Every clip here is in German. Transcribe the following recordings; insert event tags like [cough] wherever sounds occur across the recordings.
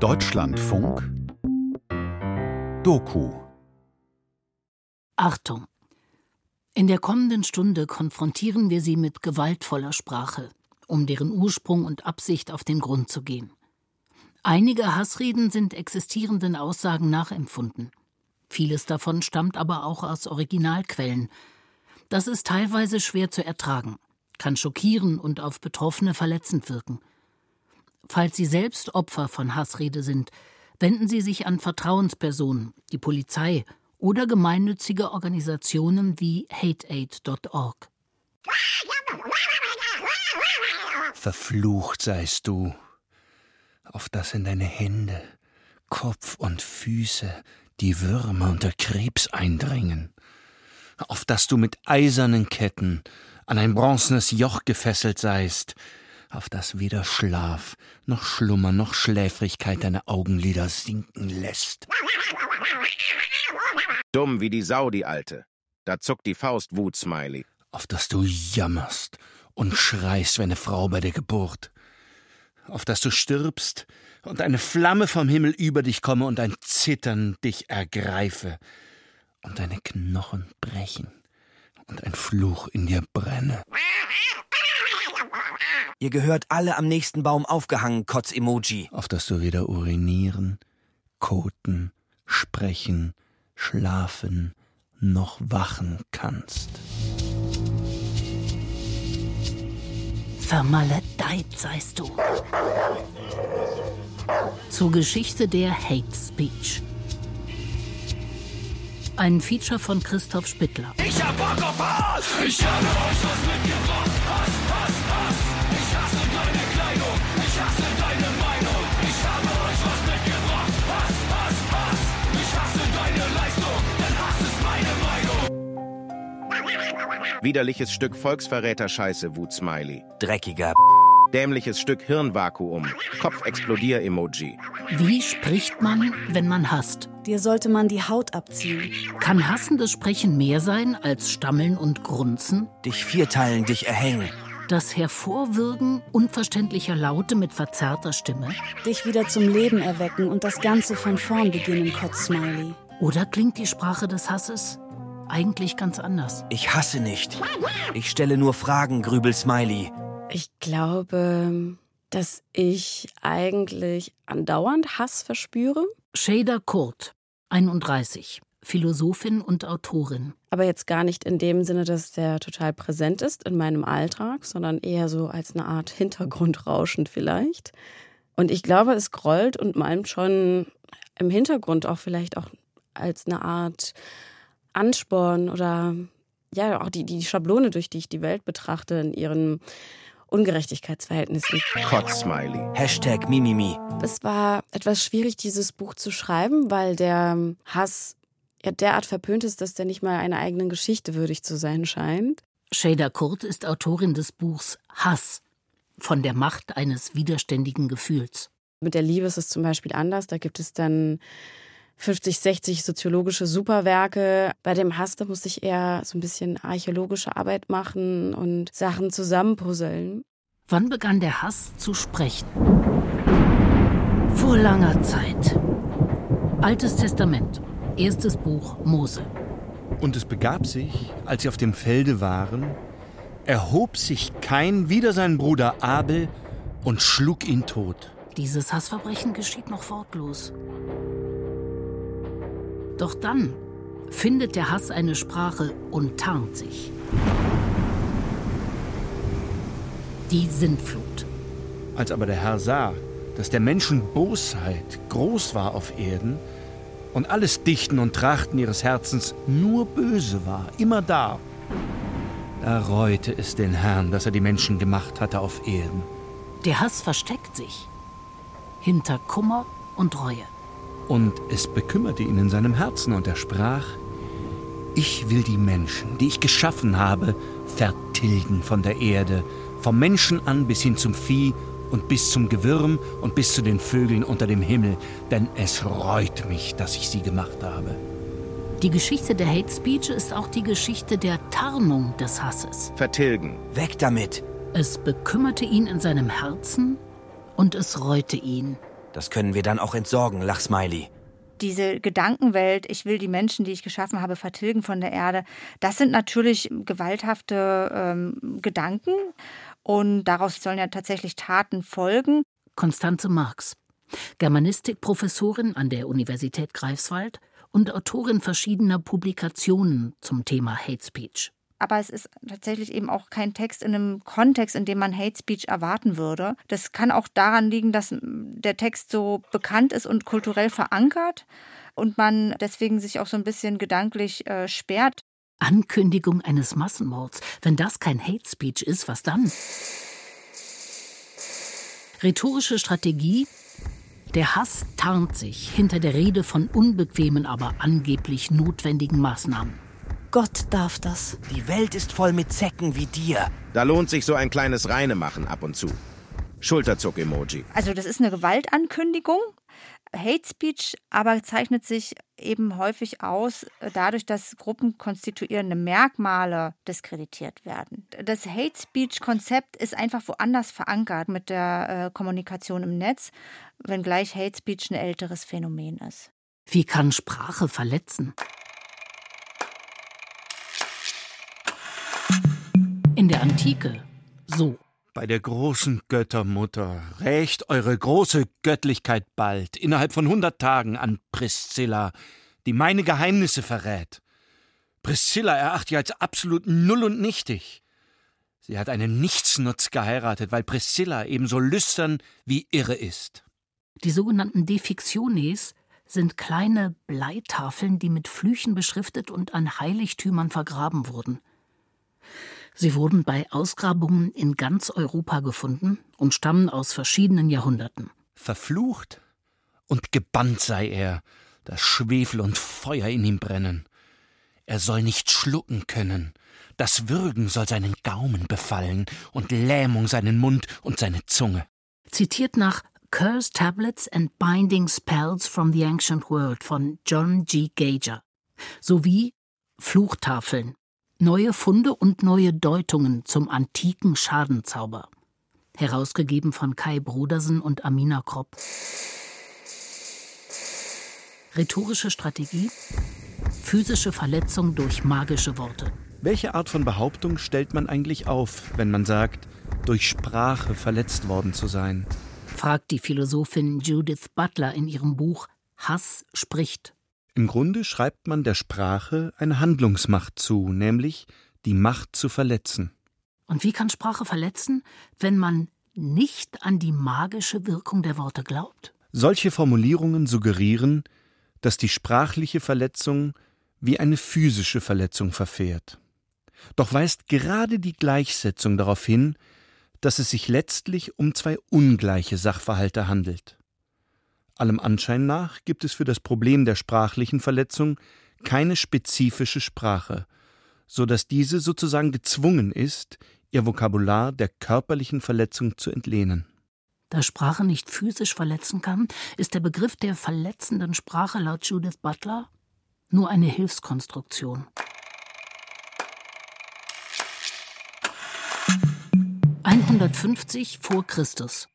Deutschlandfunk Doku Achtung! In der kommenden Stunde konfrontieren wir Sie mit gewaltvoller Sprache, um deren Ursprung und Absicht auf den Grund zu gehen. Einige Hassreden sind existierenden Aussagen nachempfunden. Vieles davon stammt aber auch aus Originalquellen. Das ist teilweise schwer zu ertragen, kann schockieren und auf Betroffene verletzend wirken. Falls Sie selbst Opfer von Hassrede sind, wenden Sie sich an Vertrauenspersonen, die Polizei oder gemeinnützige Organisationen wie hateaid.org. Verflucht seist du, auf das in deine Hände, Kopf und Füße die Würmer und der Krebs eindringen, auf dass du mit eisernen Ketten an ein bronzenes Joch gefesselt seist, auf das weder Schlaf noch Schlummer noch Schläfrigkeit deine Augenlider sinken lässt. Dumm wie die Sau, die Alte. Da zuckt die Faust Wut-Smiley. Auf dass du jammerst und schreist wie eine Frau bei der Geburt. Auf dass du stirbst und eine Flamme vom Himmel über dich komme und ein Zittern dich ergreife und deine Knochen brechen und ein Fluch in dir brenne. Ihr gehört alle am nächsten Baum aufgehangen, Kotz-Emoji. Auf dass du weder urinieren, koten, sprechen, schlafen noch wachen kannst. Vermaledeit seist du. Zur Geschichte der Hate Speech. Ein Feature von Christoph Spittler. Ich hab Bock auf Hass! Ich habe euch was mitgebracht. Hass. Widerliches Stück Volksverräter-Scheiße, Wut-Smiley. Dreckiger Dämliches Stück Hirnvakuum. Kopfexplodier-Emoji. Wie spricht man, wenn man hasst? Dir sollte man die Haut abziehen. Kann hassendes Sprechen mehr sein als Stammeln und Grunzen? Dich vierteilen, dich erhängen. Das Hervorwürgen unverständlicher Laute mit verzerrter Stimme? Dich wieder zum Leben erwecken und das Ganze von vorn beginnen, Kotz-Smiley. Oder klingt die Sprache des Hasses eigentlich ganz anders? Ich hasse nicht. Ich stelle nur Fragen, Grübel-Smiley. Ich glaube, dass ich eigentlich andauernd Hass verspüre. Shader Kurt, 31, Philosophin und Autorin. Aber jetzt gar nicht in dem Sinne, dass der total präsent ist in meinem Alltag, sondern eher so als eine Art Hintergrundrauschen vielleicht. Und ich glaube, es grollt und malmt schon im Hintergrund auch vielleicht auch als eine Art Ansporn oder ja, auch die, die Schablone, durch die ich die Welt betrachte, in ihren Ungerechtigkeitsverhältnissen. Kotz-Smiley. Hashtag Mimimi. Es war etwas schwierig, dieses Buch zu schreiben, weil der Hass ja derart verpönt ist, dass der nicht mal einer eigenen Geschichte würdig zu sein scheint. Shader Kurt ist Autorin des Buchs Hass von der Macht eines widerständigen Gefühls. Mit der Liebe ist es zum Beispiel anders. Da gibt es dann 50, 60 soziologische Superwerke. Bei dem Hass, da musste ich eher so ein bisschen archäologische Arbeit machen und Sachen zusammenpuzzeln. Wann begann der Hass zu sprechen? Vor langer Zeit. Altes Testament, erstes Buch Mose. Und es begab sich, als sie auf dem Felde waren, erhob sich Kain wider seinen Bruder Abel und schlug ihn tot. Dieses Hassverbrechen geschieht noch wortlos. Doch dann findet der Hass eine Sprache und tarnt sich. Die Sintflut. Als aber der Herr sah, dass der Menschen Bosheit groß war auf Erden und alles Dichten und Trachten ihres Herzens nur böse war, immer da, da reute es den Herrn, dass er die Menschen gemacht hatte auf Erden. Der Hass versteckt sich hinter Kummer und Reue. Und es bekümmerte ihn in seinem Herzen und er sprach, ich will die Menschen, die ich geschaffen habe, vertilgen von der Erde, vom Menschen an bis hin zum Vieh und bis zum Gewürm und bis zu den Vögeln unter dem Himmel, denn es reut mich, dass ich sie gemacht habe. Die Geschichte der Hate Speech ist auch die Geschichte der Tarnung des Hasses. Vertilgen. Weg damit. Es bekümmerte ihn in seinem Herzen und es reute ihn, Das können wir dann auch entsorgen, Lachsmiley. Diese Gedankenwelt, ich will die Menschen, die ich geschaffen habe, vertilgen von der Erde, das sind natürlich gewalthafte ähm, Gedanken und daraus sollen ja tatsächlich Taten folgen. Konstanze Marx, Germanistikprofessorin an der Universität Greifswald und Autorin verschiedener Publikationen zum Thema Hate Speech aber es ist tatsächlich eben auch kein Text in einem Kontext, in dem man Hate Speech erwarten würde. Das kann auch daran liegen, dass der Text so bekannt ist und kulturell verankert und man deswegen sich auch so ein bisschen gedanklich äh, sperrt. Ankündigung eines Massenmords. Wenn das kein Hate Speech ist, was dann? Rhetorische Strategie. Der Hass tarnt sich hinter der Rede von unbequemen, aber angeblich notwendigen Maßnahmen. Gott darf das. Die Welt ist voll mit Zecken wie dir. Da lohnt sich so ein kleines Reinemachen ab und zu. Schulterzuck-Emoji. Also das ist eine Gewaltankündigung. Hate Speech aber zeichnet sich eben häufig aus äh, dadurch, dass gruppenkonstituierende Merkmale diskreditiert werden. Das Hate Speech-Konzept ist einfach woanders verankert mit der äh, Kommunikation im Netz, wenngleich Hate Speech ein älteres Phänomen ist. Wie kann Sprache verletzen? In der Antike so. Bei der großen Göttermutter rächt eure große Göttlichkeit bald, innerhalb von hundert Tagen, an Priscilla, die meine Geheimnisse verrät. Priscilla erachte ich als absolut null und nichtig. Sie hat einen Nichtsnutz geheiratet, weil Priscilla ebenso lüstern wie irre ist. Die sogenannten Defictiones sind kleine Bleitafeln, die mit Flüchen beschriftet und an Heiligtümern vergraben wurden. Sie wurden bei Ausgrabungen in ganz Europa gefunden und stammen aus verschiedenen Jahrhunderten. Verflucht und gebannt sei er, dass Schwefel und Feuer in ihm brennen. Er soll nicht schlucken können, das Würgen soll seinen Gaumen befallen und Lähmung seinen Mund und seine Zunge. Zitiert nach Curse Tablets and Binding Spells from the Ancient World von John G. Gager sowie Fluchtafeln Neue Funde und neue Deutungen zum antiken Schadenzauber. Herausgegeben von Kai Brodersen und Amina Kropp. Rhetorische Strategie. Physische Verletzung durch magische Worte. Welche Art von Behauptung stellt man eigentlich auf, wenn man sagt, durch Sprache verletzt worden zu sein? Fragt die Philosophin Judith Butler in ihrem Buch Hass spricht. Im Grunde schreibt man der Sprache eine Handlungsmacht zu, nämlich die Macht zu verletzen. Und wie kann Sprache verletzen, wenn man nicht an die magische Wirkung der Worte glaubt? Solche Formulierungen suggerieren, dass die sprachliche Verletzung wie eine physische Verletzung verfährt. Doch weist gerade die Gleichsetzung darauf hin, dass es sich letztlich um zwei ungleiche Sachverhalte handelt. Allem Anschein nach gibt es für das Problem der sprachlichen Verletzung keine spezifische Sprache, so dass diese sozusagen gezwungen ist, ihr Vokabular der körperlichen Verletzung zu entlehnen. Da Sprache nicht physisch verletzen kann, ist der Begriff der verletzenden Sprache laut Judith Butler nur eine Hilfskonstruktion. »150 vor Christus.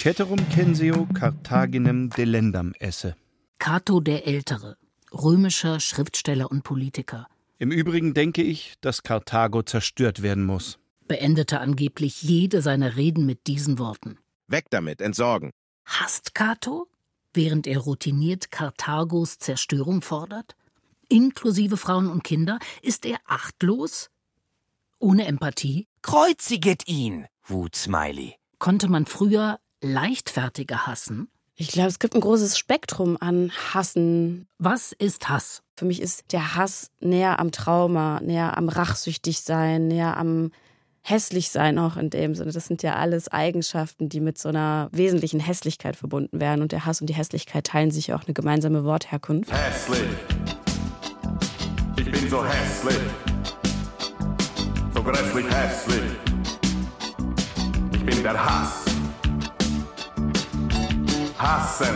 Ceterum censeo Carthaginem delendam esse. Cato der Ältere, römischer Schriftsteller und Politiker. Im Übrigen denke ich, dass Karthago zerstört werden muss. Beendete angeblich jede seiner Reden mit diesen Worten. Weg damit, entsorgen. Hasst Cato, während er routiniert Karthagos Zerstörung fordert? Inklusive Frauen und Kinder? Ist er achtlos? Ohne Empathie? Kreuziget ihn, Wutsmiley. Konnte man früher leichtfertiger hassen? Ich glaube, es gibt ein großes Spektrum an Hassen. Was ist Hass? Für mich ist der Hass näher am Trauma, näher am Rachsüchtigsein, näher am Hässlichsein auch in dem Sinne. Das sind ja alles Eigenschaften, die mit so einer wesentlichen Hässlichkeit verbunden werden. Und der Hass und die Hässlichkeit teilen sich auch eine gemeinsame Wortherkunft. Hässlich. Ich bin so hässlich. So grässlich hässlich. Ich bin der Hass. Hassen.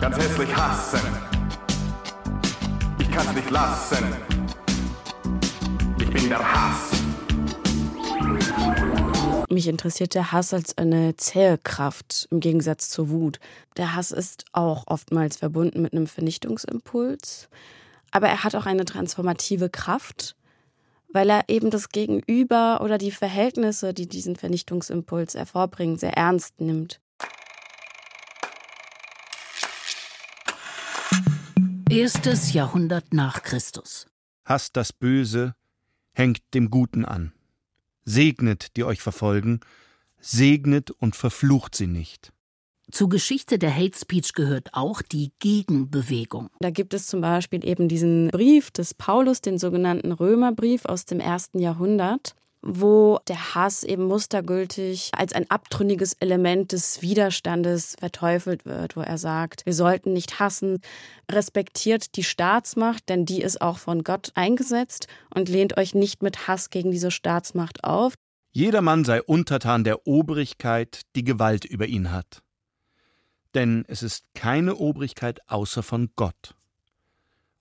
Ganz hässlich hassen. Ich kann's nicht lassen. Ich bin der Hass. Mich interessiert der Hass als eine Zählkraft im Gegensatz zur Wut. Der Hass ist auch oftmals verbunden mit einem Vernichtungsimpuls, aber er hat auch eine transformative Kraft, weil er eben das Gegenüber oder die Verhältnisse, die diesen Vernichtungsimpuls hervorbringen, sehr ernst nimmt. Erstes Jahrhundert nach Christus. Hasst das Böse, hängt dem Guten an. Segnet, die euch verfolgen, segnet und verflucht sie nicht. Zur Geschichte der Hate Speech gehört auch die Gegenbewegung. Da gibt es zum Beispiel eben diesen Brief des Paulus, den sogenannten Römerbrief aus dem ersten Jahrhundert wo der Hass eben mustergültig als ein abtrünniges Element des Widerstandes verteufelt wird, wo er sagt, wir sollten nicht hassen, respektiert die Staatsmacht, denn die ist auch von Gott eingesetzt und lehnt euch nicht mit Hass gegen diese Staatsmacht auf. Jedermann sei untertan der Obrigkeit, die Gewalt über ihn hat. Denn es ist keine Obrigkeit außer von Gott.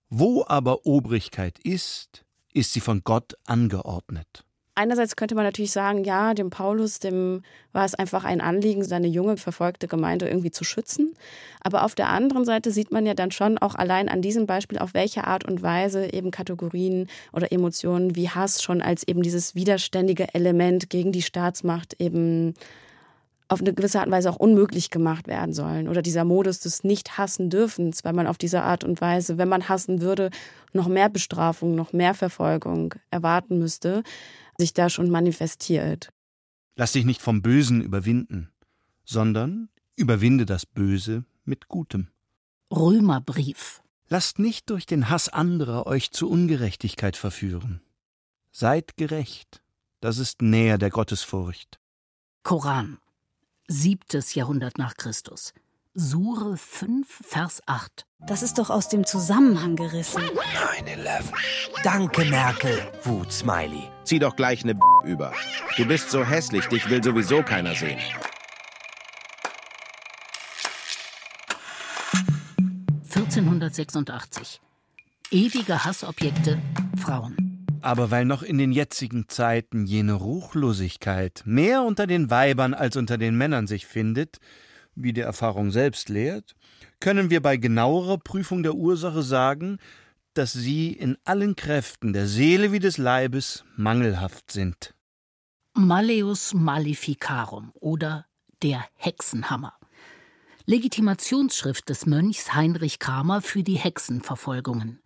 Wo aber Obrigkeit ist, ist sie von Gott angeordnet. Einerseits könnte man natürlich sagen, ja, dem Paulus, dem war es einfach ein Anliegen, seine junge verfolgte Gemeinde irgendwie zu schützen. Aber auf der anderen Seite sieht man ja dann schon auch allein an diesem Beispiel, auf welche Art und Weise eben Kategorien oder Emotionen wie Hass schon als eben dieses widerständige Element gegen die Staatsmacht eben auf eine gewisse Art und Weise auch unmöglich gemacht werden sollen. Oder dieser Modus des Nicht-Hassen-Dürfens, weil man auf diese Art und Weise, wenn man hassen würde, noch mehr Bestrafung, noch mehr Verfolgung erwarten müsste sich da schon manifestiert. Lass dich nicht vom Bösen überwinden, sondern überwinde das Böse mit Gutem. Römerbrief. Lasst nicht durch den Hass anderer euch zu Ungerechtigkeit verführen. Seid gerecht, das ist näher der Gottesfurcht. Koran. Siebtes Jahrhundert nach Christus. Sure 5, Vers 8. Das ist doch aus dem Zusammenhang gerissen. 9-11. Danke, Merkel. Wut-Smiley. Zieh doch gleich ne über. Du bist so hässlich, dich will sowieso keiner sehen. (1486). Ewige Hassobjekte Frauen. Aber weil noch in den jetzigen Zeiten jene Ruchlosigkeit mehr unter den Weibern als unter den Männern sich findet, wie die Erfahrung selbst lehrt, können wir bei genauerer Prüfung der Ursache sagen, dass sie in allen Kräften der Seele wie des Leibes mangelhaft sind. Malleus Maleficarum oder der Hexenhammer. Legitimationsschrift des Mönchs Heinrich Kramer für die Hexenverfolgungen.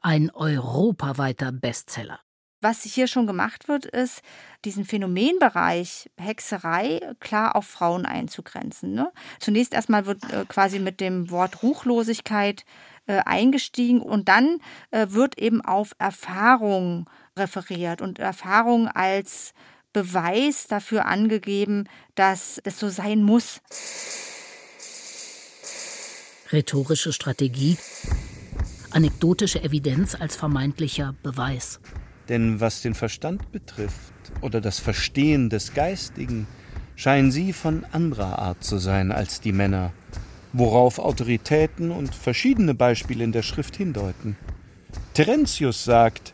Ein europaweiter Bestseller. Was hier schon gemacht wird, ist, diesen Phänomenbereich Hexerei klar auf Frauen einzugrenzen. Ne? Zunächst erstmal wird äh, quasi mit dem Wort Ruchlosigkeit äh, eingestiegen und dann äh, wird eben auf Erfahrung referiert und Erfahrung als Beweis dafür angegeben, dass es so sein muss. Rhetorische Strategie, anekdotische Evidenz als vermeintlicher Beweis. Denn was den Verstand betrifft oder das Verstehen des Geistigen, scheinen sie von anderer Art zu sein als die Männer, worauf Autoritäten und verschiedene Beispiele in der Schrift hindeuten. Terentius sagt,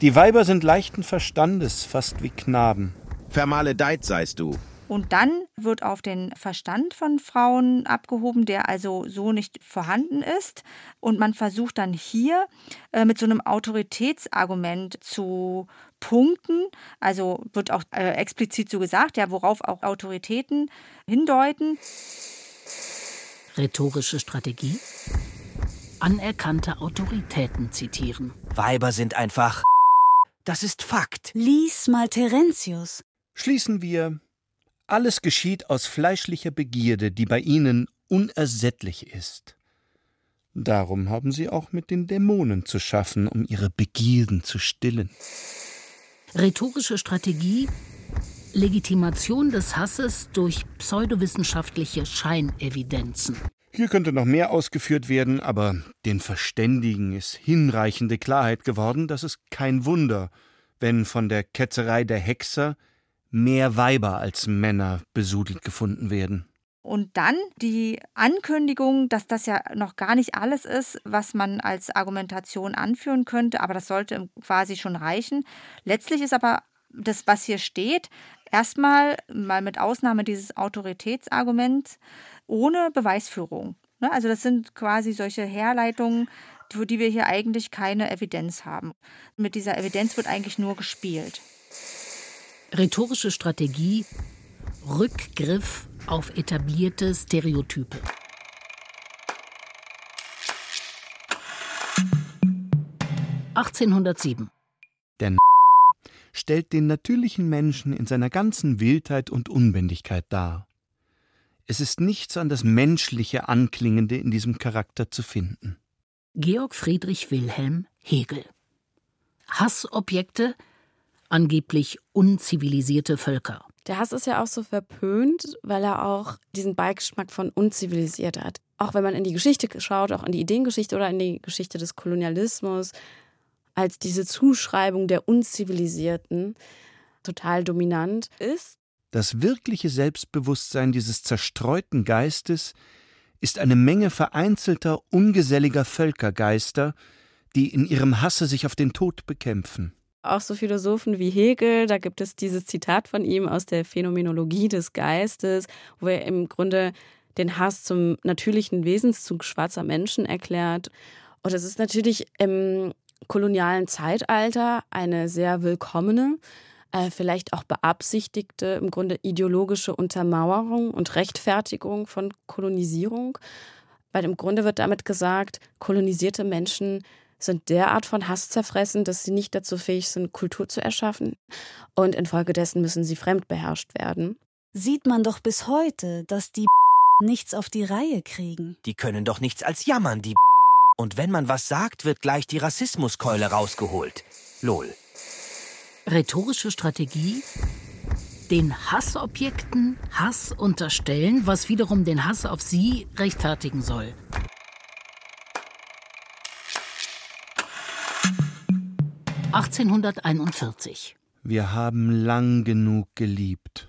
die Weiber sind leichten Verstandes, fast wie Knaben. Vermaledeit seist du. Und dann wird auf den Verstand von Frauen abgehoben, der also so nicht vorhanden ist. Und man versucht dann hier äh, mit so einem Autoritätsargument zu punkten. Also wird auch äh, explizit so gesagt, ja, worauf auch Autoritäten hindeuten. Rhetorische Strategie. Anerkannte Autoritäten zitieren. Weiber sind einfach. Das ist Fakt. Lies mal Terentius. Schließen wir alles geschieht aus fleischlicher Begierde, die bei ihnen unersättlich ist. Darum haben sie auch mit den Dämonen zu schaffen, um ihre Begierden zu stillen. Rhetorische Strategie Legitimation des Hasses durch pseudowissenschaftliche Scheinevidenzen. Hier könnte noch mehr ausgeführt werden, aber den Verständigen ist hinreichende Klarheit geworden, dass es kein Wunder, wenn von der Ketzerei der Hexer mehr Weiber als Männer besudelt gefunden werden. Und dann die Ankündigung, dass das ja noch gar nicht alles ist, was man als Argumentation anführen könnte, aber das sollte quasi schon reichen. Letztlich ist aber das, was hier steht, Erstmal, mal mit Ausnahme dieses Autoritätsarguments, ohne Beweisführung. Ne? Also das sind quasi solche Herleitungen, für die wir hier eigentlich keine Evidenz haben. Mit dieser Evidenz wird eigentlich nur gespielt. Rhetorische Strategie, Rückgriff auf etablierte Stereotype. (1807) Der stellt den natürlichen Menschen in seiner ganzen Wildheit und Unbändigkeit dar. Es ist nichts an das Menschliche Anklingende in diesem Charakter zu finden. Georg Friedrich Wilhelm Hegel Hassobjekte, angeblich unzivilisierte Völker. Der Hass ist ja auch so verpönt, weil er auch diesen Beigeschmack von unzivilisiert hat. Auch wenn man in die Geschichte schaut, auch in die Ideengeschichte oder in die Geschichte des Kolonialismus, als diese Zuschreibung der Unzivilisierten total dominant ist. Das wirkliche Selbstbewusstsein dieses zerstreuten Geistes ist eine Menge vereinzelter, ungeselliger Völkergeister, die in ihrem Hasse sich auf den Tod bekämpfen. Auch so Philosophen wie Hegel, da gibt es dieses Zitat von ihm aus der Phänomenologie des Geistes, wo er im Grunde den Hass zum natürlichen Wesenszug schwarzer Menschen erklärt. Und es ist natürlich im kolonialen Zeitalter eine sehr willkommene, äh, vielleicht auch beabsichtigte, im Grunde ideologische Untermauerung und Rechtfertigung von Kolonisierung. Weil im Grunde wird damit gesagt, kolonisierte Menschen sind derart von Hass zerfressen, dass sie nicht dazu fähig sind, Kultur zu erschaffen. Und infolgedessen müssen sie fremdbeherrscht werden. Sieht man doch bis heute, dass die nichts auf die Reihe kriegen. Die können doch nichts als jammern, die Und wenn man was sagt, wird gleich die Rassismuskeule rausgeholt. Lol. Rhetorische Strategie den Hassobjekten Hass unterstellen, was wiederum den Hass auf sie rechtfertigen soll. (1841) Wir haben lang genug geliebt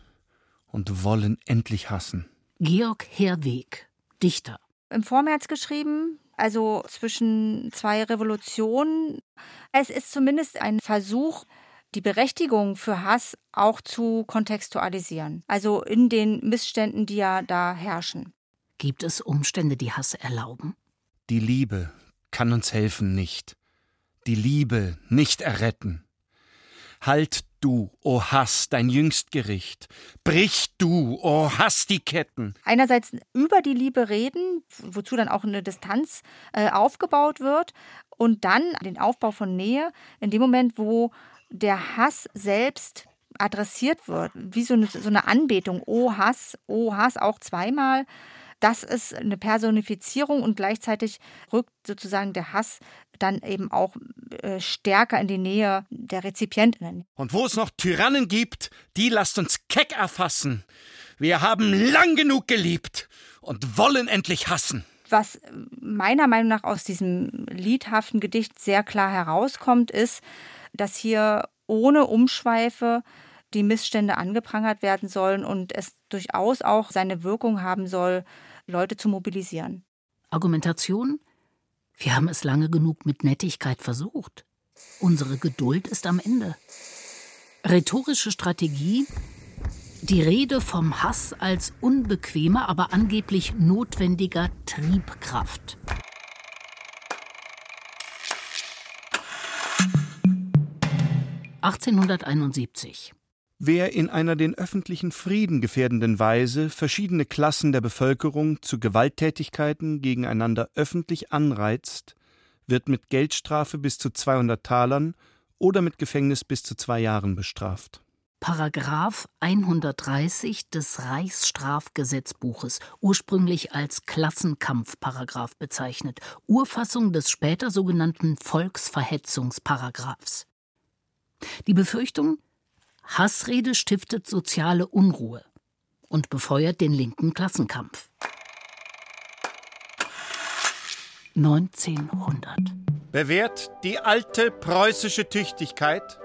und wollen endlich hassen. Georg Herweg, Dichter. Im Vormärz geschrieben, also zwischen zwei Revolutionen. Es ist zumindest ein Versuch, die Berechtigung für Hass auch zu kontextualisieren, also in den Missständen, die ja da herrschen. Gibt es Umstände, die Hass erlauben? Die Liebe kann uns helfen nicht. Die Liebe nicht erretten. Halt du, o oh Hass, dein Jüngstgericht. Brich du, o oh Hass, die Ketten. Einerseits über die Liebe reden, wozu dann auch eine Distanz äh, aufgebaut wird, und dann den Aufbau von Nähe in dem Moment, wo der Hass selbst adressiert wird, wie so eine, so eine Anbetung, oh Hass, oh Hass auch zweimal. Das ist eine Personifizierung und gleichzeitig rückt sozusagen der Hass dann eben auch äh, stärker in die Nähe der Rezipientinnen. Und wo es noch Tyrannen gibt, die lasst uns keck erfassen. Wir haben lang genug geliebt und wollen endlich hassen. Was meiner Meinung nach aus diesem liedhaften Gedicht sehr klar herauskommt, ist, dass hier ohne Umschweife die Missstände angeprangert werden sollen und es durchaus auch seine Wirkung haben soll, Leute zu mobilisieren. Argumentation? Wir haben es lange genug mit Nettigkeit versucht. Unsere Geduld ist am Ende. Rhetorische Strategie? Die Rede vom Hass als unbequemer, aber angeblich notwendiger Triebkraft. 1871. Wer in einer den öffentlichen Frieden gefährdenden Weise verschiedene Klassen der Bevölkerung zu Gewalttätigkeiten gegeneinander öffentlich anreizt, wird mit Geldstrafe bis zu 200 Talern oder mit Gefängnis bis zu zwei Jahren bestraft. Paragraph 130 des Reichsstrafgesetzbuches, ursprünglich als Klassenkampfparagraph bezeichnet, Urfassung des später sogenannten Volksverhetzungsparagraphs. Die Befürchtung, Hassrede stiftet soziale Unruhe und befeuert den linken Klassenkampf. 1900. Bewährt die alte preußische Tüchtigkeit,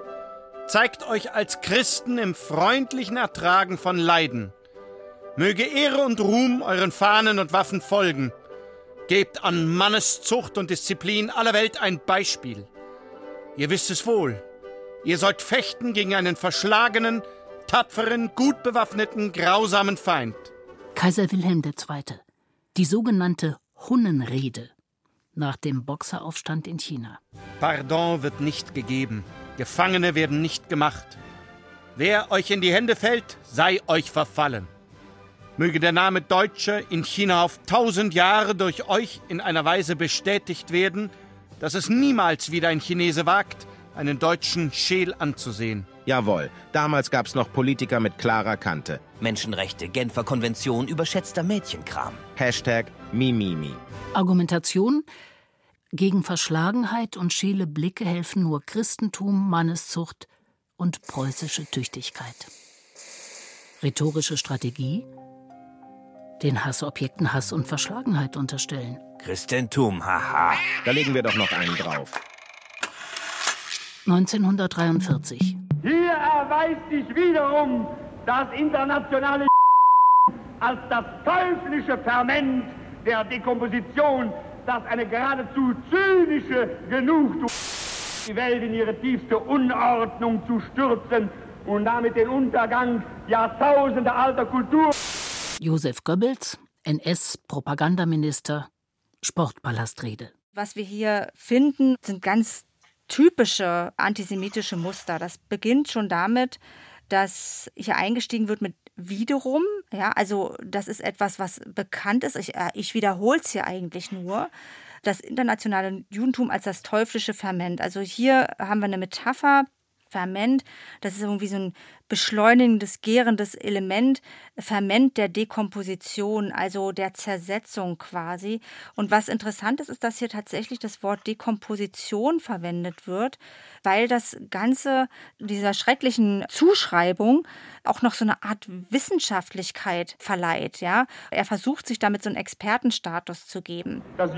zeigt euch als Christen im freundlichen Ertragen von Leiden. Möge Ehre und Ruhm euren Fahnen und Waffen folgen. Gebt an Manneszucht und Disziplin aller Welt ein Beispiel. Ihr wisst es wohl, Ihr sollt fechten gegen einen verschlagenen, tapferen, gut bewaffneten, grausamen Feind. Kaiser Wilhelm II. Die sogenannte Hunnenrede nach dem Boxeraufstand in China. Pardon wird nicht gegeben. Gefangene werden nicht gemacht. Wer euch in die Hände fällt, sei euch verfallen. Möge der Name Deutsche in China auf tausend Jahre durch euch in einer Weise bestätigt werden, dass es niemals wieder ein Chinese wagt, einen deutschen Scheel anzusehen. Jawohl, damals gab's noch Politiker mit klarer Kante. Menschenrechte, Genfer Konvention, überschätzter Mädchenkram. Hashtag Mimimi. Argumentation gegen Verschlagenheit und scheele Blicke helfen nur Christentum, Manneszucht und preußische Tüchtigkeit. Rhetorische Strategie den Hassobjekten Hass und Verschlagenheit unterstellen. Christentum, haha. Da legen wir doch noch einen drauf. 1943. Hier erweist sich wiederum das internationale [laughs] als das teuflische Ferment der Dekomposition, das eine geradezu zynische Genugtuung die Welt in ihre tiefste Unordnung zu stürzen und damit den Untergang Jahrtausende alter Kultur. Josef Goebbels, NS-Propagandaminister, Sportpalastrede. Was wir hier finden, sind ganz typische antisemitische Muster. Das beginnt schon damit, dass hier eingestiegen wird mit wiederum. Ja, also das ist etwas, was bekannt ist. Ich, äh, ich wiederhole es hier eigentlich nur. Das internationale Judentum als das teuflische Ferment. Also hier haben wir eine Metapher Ferment, das ist irgendwie so ein beschleunigendes, gärendes Element, Ferment der Dekomposition, also der Zersetzung quasi. Und was interessant ist, ist, dass hier tatsächlich das Wort Dekomposition verwendet wird, weil das Ganze dieser schrecklichen Zuschreibung auch noch so eine Art Wissenschaftlichkeit verleiht. Ja? Er versucht sich damit so einen Expertenstatus zu geben. Das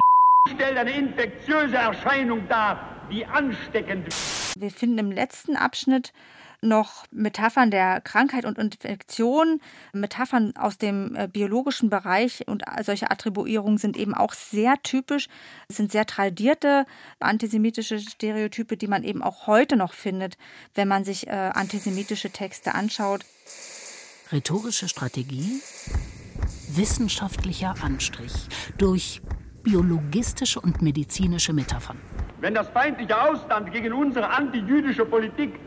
stellt eine infektiöse Erscheinung dar, die ansteckend wir finden im letzten Abschnitt noch Metaphern der Krankheit und Infektion, Metaphern aus dem äh, biologischen Bereich und solche Attribuierungen sind eben auch sehr typisch, es sind sehr tradierte antisemitische Stereotype, die man eben auch heute noch findet, wenn man sich äh, antisemitische Texte anschaut. Rhetorische Strategie, wissenschaftlicher Anstrich durch biologistische und medizinische Metaphern. Wenn das feindliche Ausland gegen unsere antijüdische Politik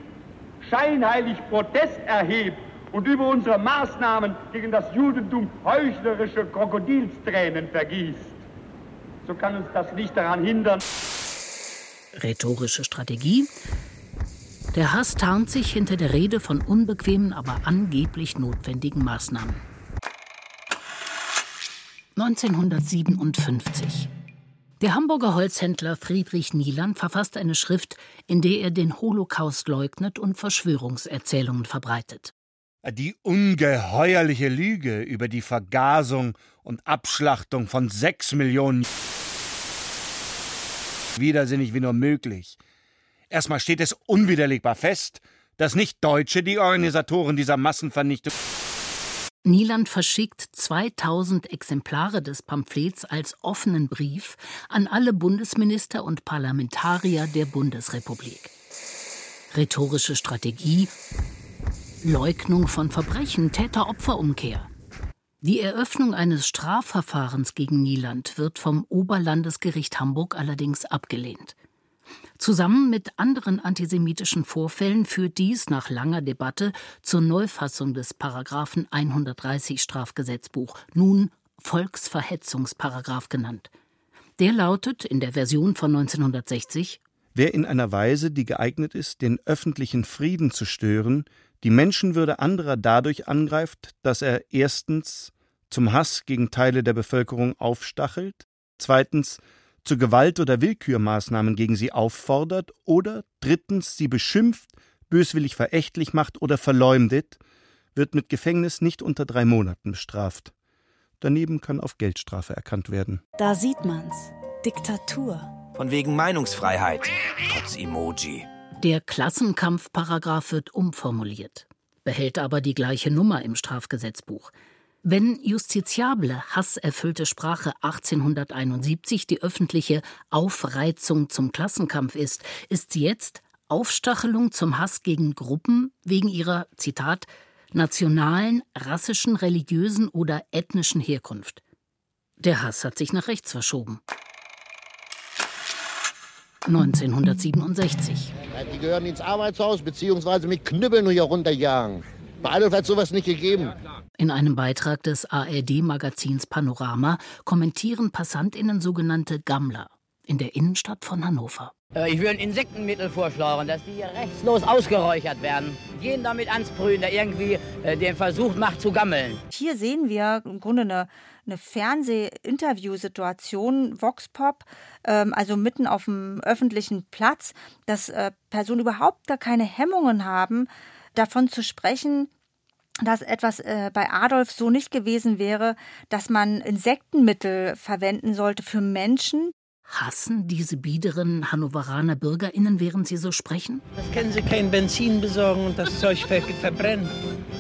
scheinheilig Protest erhebt und über unsere Maßnahmen gegen das Judentum heuchlerische Krokodilstränen vergießt, so kann uns das nicht daran hindern. Rhetorische Strategie. Der Hass tarnt sich hinter der Rede von unbequemen, aber angeblich notwendigen Maßnahmen. 1957. Der Hamburger Holzhändler Friedrich Nieland verfasst eine Schrift, in der er den Holocaust leugnet und Verschwörungserzählungen verbreitet. Die ungeheuerliche Lüge über die Vergasung und Abschlachtung von sechs Millionen widersinnig wie nur möglich. Erstmal steht es unwiderlegbar fest, dass nicht Deutsche die Organisatoren dieser Massenvernichtung Nieland verschickt 2000 Exemplare des Pamphlets als offenen Brief an alle Bundesminister und Parlamentarier der Bundesrepublik. Rhetorische Strategie, Leugnung von Verbrechen, Täter-Opfer-Umkehr. Die Eröffnung eines Strafverfahrens gegen Nieland wird vom Oberlandesgericht Hamburg allerdings abgelehnt. Zusammen mit anderen antisemitischen Vorfällen führt dies nach langer Debatte zur Neufassung des Paragraphen 130 Strafgesetzbuch, nun Volksverhetzungsparagraph genannt. Der lautet in der Version von 1960 Wer in einer Weise, die geeignet ist, den öffentlichen Frieden zu stören, die Menschenwürde anderer dadurch angreift, dass er erstens zum Hass gegen Teile der Bevölkerung aufstachelt, zweitens zu Gewalt- oder Willkürmaßnahmen gegen sie auffordert oder drittens sie beschimpft, böswillig verächtlich macht oder verleumdet, wird mit Gefängnis nicht unter drei Monaten bestraft. Daneben kann auf Geldstrafe erkannt werden. Da sieht man's. Diktatur. Von wegen Meinungsfreiheit. Trotz Emoji. Der Klassenkampfparagraph wird umformuliert, behält aber die gleiche Nummer im Strafgesetzbuch. Wenn justiziable, hasserfüllte Sprache 1871 die öffentliche Aufreizung zum Klassenkampf ist, ist sie jetzt Aufstachelung zum Hass gegen Gruppen wegen ihrer, Zitat, nationalen, rassischen, religiösen oder ethnischen Herkunft. Der Hass hat sich nach rechts verschoben. 1967. Die gehören ins Arbeitshaus beziehungsweise mit Knüppeln hier runterjagen. Bei Adolf hat sowas nicht gegeben. In einem Beitrag des ARD-Magazins Panorama kommentieren PassantInnen sogenannte Gammler in der Innenstadt von Hannover. Äh, ich will ein Insektenmittel vorschlagen, dass die hier rechtslos ausgeräuchert werden. Jeden damit ansprühen, der irgendwie äh, den Versuch macht zu gammeln. Hier sehen wir im Grunde eine, eine Fernseh-Interview-Situation, Voxpop, ähm, also mitten auf dem öffentlichen Platz, dass äh, Personen überhaupt gar keine Hemmungen haben, davon zu sprechen, dass etwas äh, bei Adolf so nicht gewesen wäre, dass man Insektenmittel verwenden sollte für Menschen, Hassen diese biederen Hannoveraner BürgerInnen, während sie so sprechen? Das können sie kein Benzin besorgen und das Zeug ver verbrennen.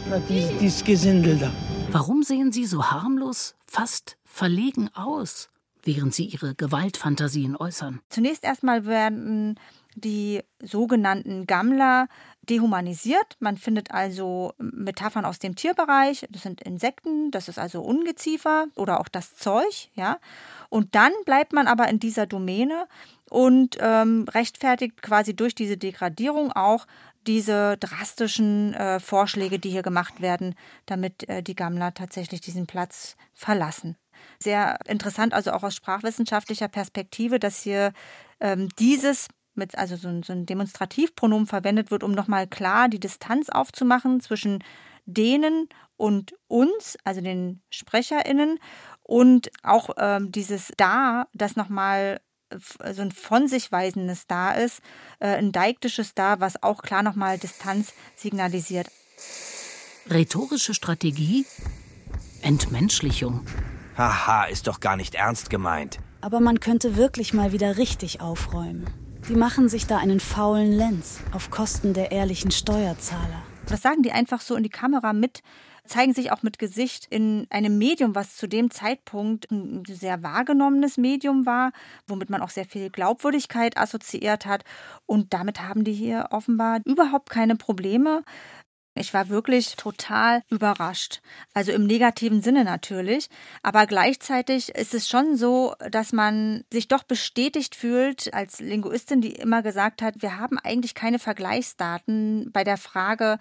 Na, dieses, dieses Gesindel da. Warum sehen sie so harmlos, fast verlegen aus, während sie ihre Gewaltfantasien äußern? Zunächst erstmal werden die sogenannten Gammler dehumanisiert. Man findet also Metaphern aus dem Tierbereich. Das sind Insekten, das ist also Ungeziefer oder auch das Zeug, ja. Und dann bleibt man aber in dieser Domäne und ähm, rechtfertigt quasi durch diese Degradierung auch diese drastischen äh, Vorschläge, die hier gemacht werden, damit äh, die Gammler tatsächlich diesen Platz verlassen. Sehr interessant, also auch aus sprachwissenschaftlicher Perspektive, dass hier ähm, dieses mit, also so ein, so ein Demonstrativpronomen verwendet wird, um nochmal klar die Distanz aufzumachen zwischen denen und uns, also den SprecherInnen, und auch ähm, dieses Da, das nochmal so ein von sich weisendes Da ist, äh, ein deiktisches Da, was auch klar nochmal Distanz signalisiert. Rhetorische Strategie? Entmenschlichung. Haha, ist doch gar nicht ernst gemeint. Aber man könnte wirklich mal wieder richtig aufräumen. Die machen sich da einen faulen Lenz auf Kosten der ehrlichen Steuerzahler. Das sagen die einfach so in die Kamera mit, zeigen sich auch mit Gesicht in einem Medium, was zu dem Zeitpunkt ein sehr wahrgenommenes Medium war, womit man auch sehr viel Glaubwürdigkeit assoziiert hat. Und damit haben die hier offenbar überhaupt keine Probleme. Ich war wirklich total überrascht. Also im negativen Sinne natürlich. Aber gleichzeitig ist es schon so, dass man sich doch bestätigt fühlt als Linguistin, die immer gesagt hat, wir haben eigentlich keine Vergleichsdaten bei der Frage,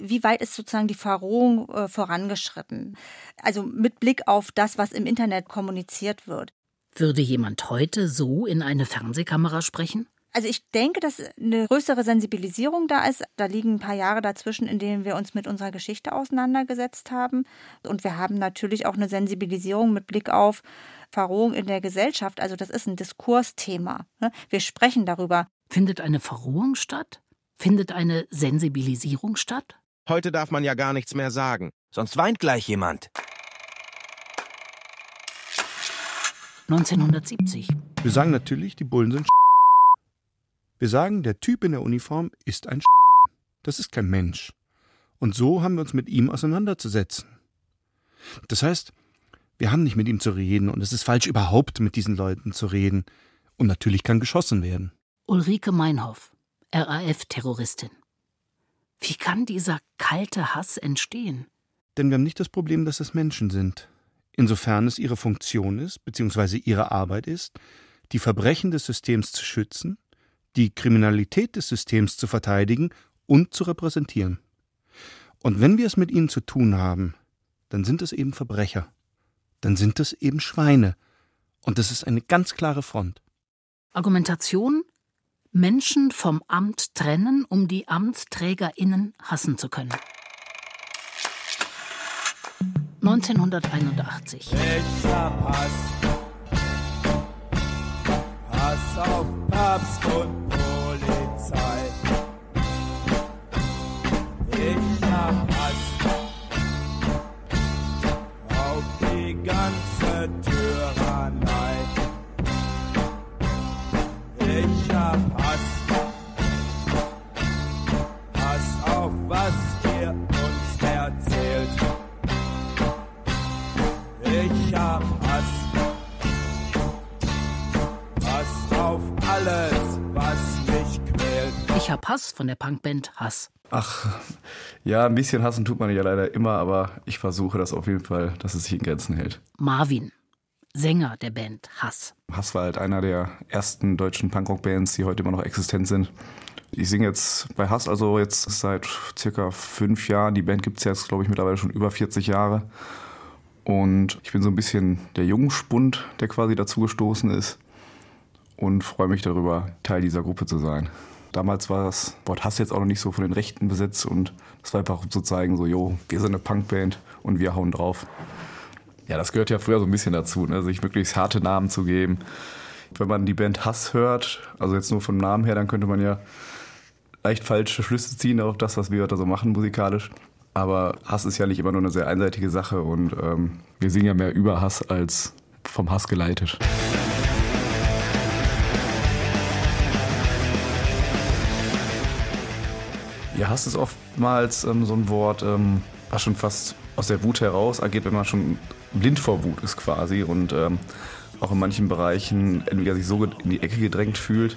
wie weit ist sozusagen die Verrohung äh, vorangeschritten? Also mit Blick auf das, was im Internet kommuniziert wird. Würde jemand heute so in eine Fernsehkamera sprechen? Also ich denke, dass eine größere Sensibilisierung da ist. Da liegen ein paar Jahre dazwischen, in denen wir uns mit unserer Geschichte auseinandergesetzt haben. Und wir haben natürlich auch eine Sensibilisierung mit Blick auf Verrohung in der Gesellschaft. Also das ist ein Diskursthema. Ne? Wir sprechen darüber. Findet eine Verrohung statt? Findet eine Sensibilisierung statt? Heute darf man ja gar nichts mehr sagen. Sonst weint gleich jemand. 1970. Wir sagen natürlich, die Bullen sind wir sagen, der Typ in der Uniform ist ein Das ist kein Mensch. Und so haben wir uns mit ihm auseinanderzusetzen. Das heißt, wir haben nicht mit ihm zu reden und es ist falsch, überhaupt mit diesen Leuten zu reden. Und natürlich kann geschossen werden. Ulrike Meinhoff, RAF-Terroristin. Wie kann dieser kalte Hass entstehen? Denn wir haben nicht das Problem, dass es Menschen sind. Insofern es ihre Funktion ist, beziehungsweise ihre Arbeit ist, die Verbrechen des Systems zu schützen die Kriminalität des Systems zu verteidigen und zu repräsentieren. Und wenn wir es mit ihnen zu tun haben, dann sind es eben Verbrecher. Dann sind es eben Schweine. Und das ist eine ganz klare Front. Argumentation? Menschen vom Amt trennen, um die AmtsträgerInnen hassen zu können. 1981. Ich hab Hass. Hass Ich hab Hass von der Punkband Hass. Ach, ja, ein bisschen hassen tut man ja leider immer, aber ich versuche das auf jeden Fall, dass es sich in Grenzen hält. Marvin, Sänger der Band Hass. Hass war halt einer der ersten deutschen Punkrock-Bands, die heute immer noch existent sind. Ich singe jetzt bei Hass also jetzt seit circa fünf Jahren. Die Band gibt es jetzt, glaube ich, mittlerweile schon über 40 Jahre. Und ich bin so ein bisschen der Jungspund, der quasi dazugestoßen ist. Und freue mich darüber, Teil dieser Gruppe zu sein. Damals war das Wort Hass jetzt auch noch nicht so von den Rechten besetzt und das war einfach um zu zeigen, so, jo, wir sind eine Punkband und wir hauen drauf. Ja, das gehört ja früher so ein bisschen dazu, ne? sich möglichst harte Namen zu geben. Wenn man die Band Hass hört, also jetzt nur vom Namen her, dann könnte man ja leicht falsche Schlüsse ziehen auf das, was wir da so machen musikalisch. Aber Hass ist ja nicht immer nur eine sehr einseitige Sache und ähm, wir singen ja mehr über Hass als vom Hass geleitet. Hass ist oftmals ähm, so ein Wort, ähm, was schon fast aus der Wut heraus agiert, wenn man schon blind vor Wut ist quasi und ähm, auch in manchen Bereichen entweder sich so in die Ecke gedrängt fühlt,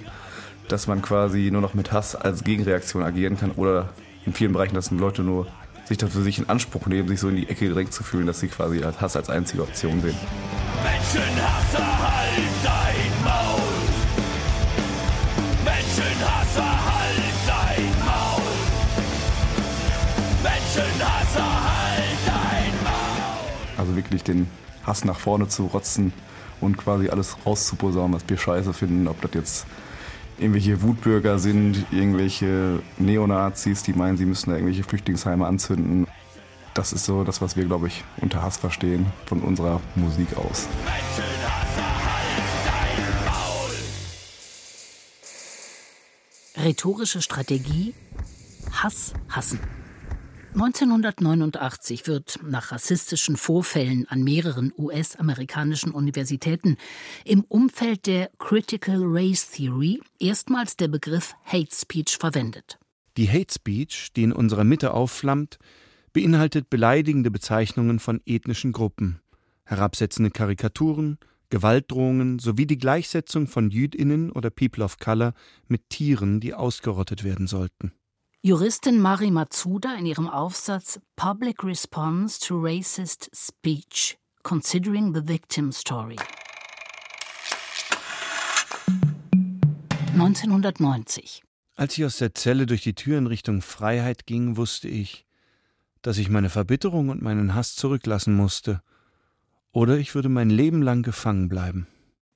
dass man quasi nur noch mit Hass als Gegenreaktion agieren kann oder in vielen Bereichen, dass Leute nur sich dann für sich in Anspruch nehmen, sich so in die Ecke gedrängt zu fühlen, dass sie quasi Hass als einzige Option sehen. Menschenhasser, halt dein Also wirklich den Hass nach vorne zu rotzen und quasi alles rauszuposaunen, was wir scheiße finden, ob das jetzt irgendwelche Wutbürger sind, irgendwelche Neonazis, die meinen, sie müssen da irgendwelche Flüchtlingsheime anzünden. Das ist so das, was wir, glaube ich, unter Hass verstehen von unserer Musik aus. Rhetorische Strategie Hass hassen. 1989 wird nach rassistischen Vorfällen an mehreren US-amerikanischen Universitäten im Umfeld der Critical Race Theory erstmals der Begriff Hate Speech verwendet. Die Hate Speech, die in unserer Mitte aufflammt, beinhaltet beleidigende Bezeichnungen von ethnischen Gruppen, herabsetzende Karikaturen, Gewaltdrohungen sowie die Gleichsetzung von Jüdinnen oder People of Color mit Tieren, die ausgerottet werden sollten. Juristin Mari Matsuda in ihrem Aufsatz Public Response to Racist Speech Considering the Victim Story. 1990 Als ich aus der Zelle durch die Tür in Richtung Freiheit ging, wusste ich, dass ich meine Verbitterung und meinen Hass zurücklassen musste, oder ich würde mein Leben lang gefangen bleiben.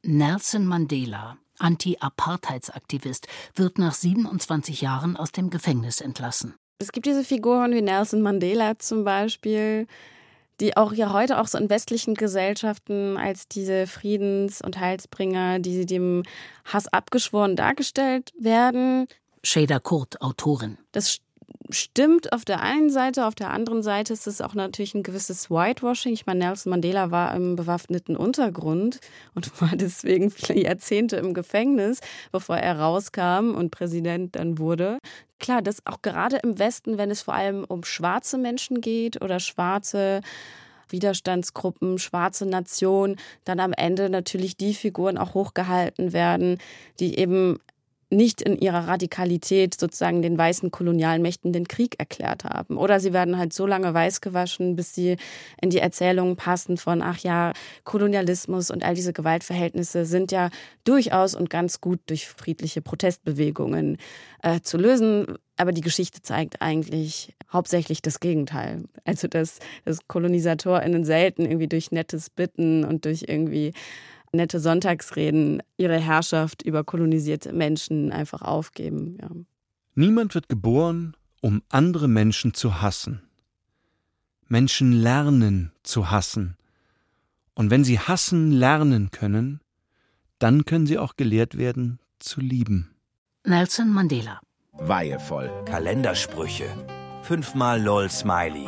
Nelson Mandela Anti-Apartheidsaktivist, wird nach 27 Jahren aus dem Gefängnis entlassen. Es gibt diese Figuren wie Nelson Mandela zum Beispiel, die auch ja heute auch so in westlichen Gesellschaften als diese Friedens- und Heilsbringer, die dem Hass abgeschworen dargestellt werden. Shada Kurt, Autorin. Das stimmt auf der einen Seite, auf der anderen Seite ist es auch natürlich ein gewisses Whitewashing. Ich meine, Nelson Mandela war im bewaffneten Untergrund und [laughs] war deswegen viele Jahrzehnte im Gefängnis, bevor er rauskam und Präsident dann wurde. Klar, dass auch gerade im Westen, wenn es vor allem um schwarze Menschen geht oder schwarze Widerstandsgruppen, schwarze Nationen, dann am Ende natürlich die Figuren auch hochgehalten werden, die eben nicht in ihrer Radikalität sozusagen den weißen kolonialen Mächten den Krieg erklärt haben. Oder sie werden halt so lange weiß gewaschen, bis sie in die Erzählungen passen von, ach ja, Kolonialismus und all diese Gewaltverhältnisse sind ja durchaus und ganz gut durch friedliche Protestbewegungen äh, zu lösen. Aber die Geschichte zeigt eigentlich hauptsächlich das Gegenteil. Also, dass, dass KolonisatorInnen selten irgendwie durch nettes Bitten und durch irgendwie nette Sonntagsreden ihre Herrschaft über kolonisierte Menschen einfach aufgeben. Ja. Niemand wird geboren, um andere Menschen zu hassen. Menschen lernen zu hassen. Und wenn sie hassen lernen können, dann können sie auch gelehrt werden zu lieben. Nelson Mandela. Weihevoll. Kalendersprüche. Fünfmal LOL Smiley.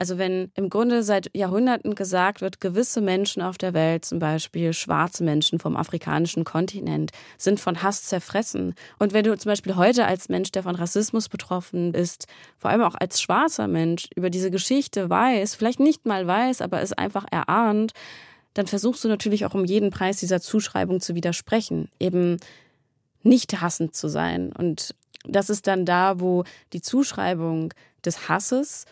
Also wenn im Grunde seit Jahrhunderten gesagt wird, gewisse Menschen auf der Welt, zum Beispiel schwarze Menschen vom afrikanischen Kontinent, sind von Hass zerfressen. Und wenn du zum Beispiel heute als Mensch, der von Rassismus betroffen ist, vor allem auch als schwarzer Mensch, über diese Geschichte weiß, vielleicht nicht mal weiß, aber es einfach erahnt, dann versuchst du natürlich auch um jeden Preis dieser Zuschreibung zu widersprechen. Eben nicht hassend zu sein. Und das ist dann da, wo die Zuschreibung des Hasses